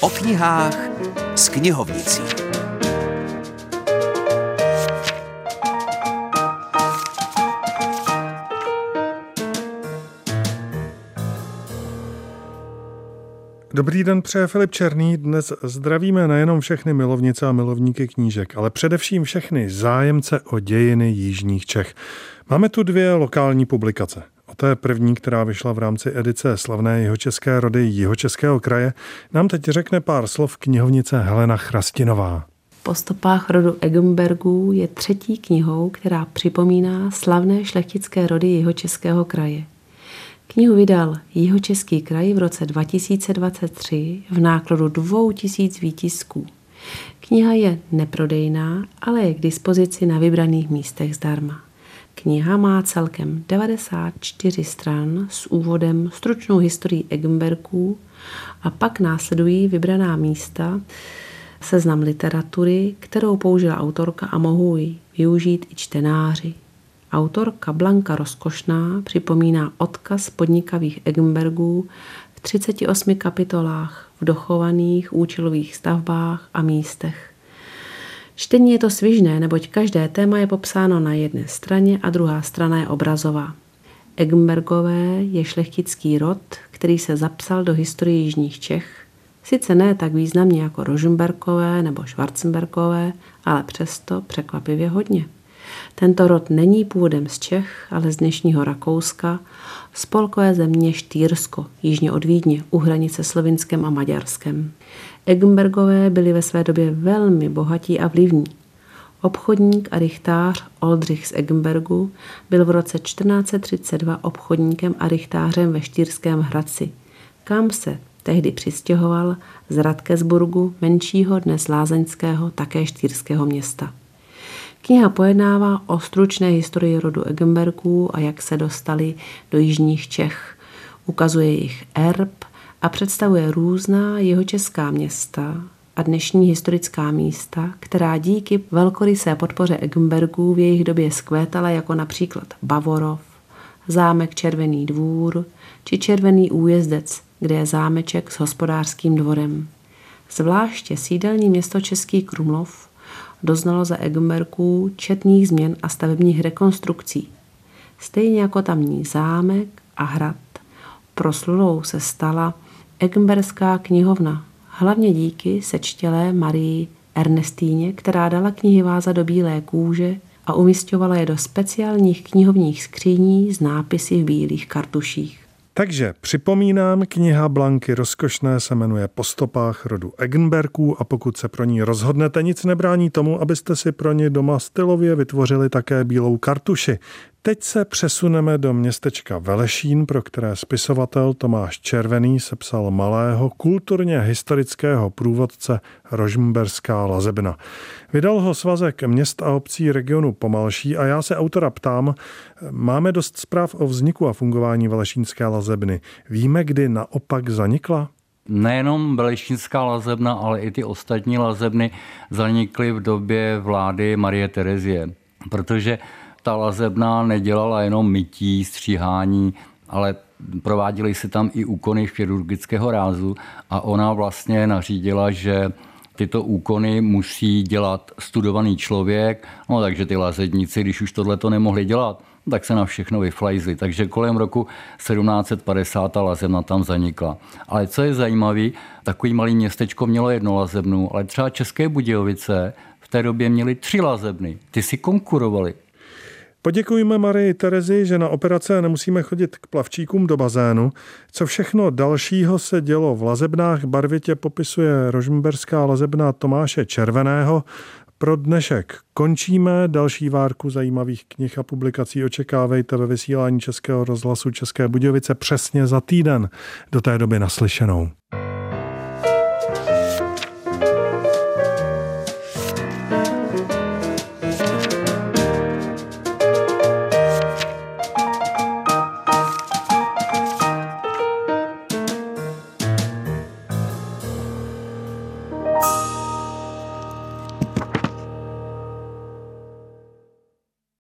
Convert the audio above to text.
O knihách s knihovnicí. Dobrý den, přeje Filip Černý. Dnes zdravíme nejenom všechny milovnice a milovníky knížek, ale především všechny zájemce o dějiny Jižních Čech. Máme tu dvě lokální publikace. O té první, která vyšla v rámci edice slavné jihočeské rody Jihočeského kraje, nám teď řekne pár slov knihovnice Helena Chrastinová. Po stopách rodu Eggenbergů je třetí knihou, která připomíná slavné šlechtické rody Jihočeského kraje. Knihu vydal Jihočeský kraj v roce 2023 v nákladu 2000 výtisků. Kniha je neprodejná, ale je k dispozici na vybraných místech zdarma. Kniha má celkem 94 stran s úvodem stručnou historií Eggenbergů a pak následují vybraná místa, seznam literatury, kterou použila autorka a mohou ji využít i čtenáři. Autorka Blanka Rozkošná připomíná odkaz podnikavých Eggenbergů v 38 kapitolách v dochovaných účelových stavbách a místech. Čtení je to svižné, neboť každé téma je popsáno na jedné straně a druhá strana je obrazová. Eggenbergové je šlechtický rod, který se zapsal do historie Jižních Čech, sice ne tak významně jako Rožmberkové nebo Schwarzenberkové, ale přesto překvapivě hodně. Tento rod není původem z Čech, ale z dnešního Rakouska, spolkové země Štýrsko, jižně od Vídně, u hranice Slovinskem a Maďarskem. Eggenbergové byli ve své době velmi bohatí a vlivní. Obchodník a richtář Oldřich z Eggenbergu byl v roce 1432 obchodníkem a richtářem ve Štýrském Hradci, kam se tehdy přistěhoval z Radkesburgu, menšího dnes lázeňského, také štýrského města. Kniha pojednává o stručné historii rodu Eggenbergů a jak se dostali do jižních Čech. Ukazuje jejich erb a představuje různá jihočeská města a dnešní historická místa, která díky velkorysé podpoře Eggenbergů v jejich době zkvétala jako například Bavorov, zámek Červený dvůr či Červený újezdec, kde je zámeček s hospodářským dvorem. Zvláště sídelní město Český Krumlov doznalo za Eggenbergů četných změn a stavebních rekonstrukcí. Stejně jako tamní zámek a hrad, proslulou se stala Eggenberská knihovna, hlavně díky sečtělé Marii Ernestíně, která dala knihy váza do bílé kůže a umistovala je do speciálních knihovních skříní s nápisy v bílých kartuších. Takže připomínám, kniha Blanky Rozkošné se jmenuje Po stopách rodu Eggenbergů a pokud se pro ní rozhodnete, nic nebrání tomu, abyste si pro ní doma stylově vytvořili také bílou kartuši. Teď se přesuneme do městečka Velešín, pro které spisovatel Tomáš Červený sepsal malého kulturně historického průvodce Rožmberská lazebna. Vydal ho svazek měst a obcí regionu Pomalší a já se autora ptám, máme dost zpráv o vzniku a fungování Velešínské lazebny. Víme, kdy naopak zanikla? Nejenom Belešínská lazebna, ale i ty ostatní lazebny zanikly v době vlády Marie Terezie, protože ta lazebna nedělala jenom mytí, stříhání, ale prováděly se tam i úkony chirurgického rázu a ona vlastně nařídila, že tyto úkony musí dělat studovaný člověk, no takže ty lazedníci, když už tohle to nemohli dělat, tak se na všechno vyflajzli. Takže kolem roku 1750 ta lazebna tam zanikla. Ale co je zajímavé, takový malý městečko mělo jedno lazebnu, ale třeba České Budějovice v té době měly tři lazebny. Ty si konkurovali. Poděkujeme Marii Terezi, že na operace nemusíme chodit k plavčíkům do bazénu. Co všechno dalšího se dělo v lazebnách, barvitě popisuje rožmberská lazebna Tomáše Červeného. Pro dnešek končíme. Další várku zajímavých knih a publikací očekávejte ve vysílání Českého rozhlasu České Budějovice přesně za týden. Do té doby naslyšenou.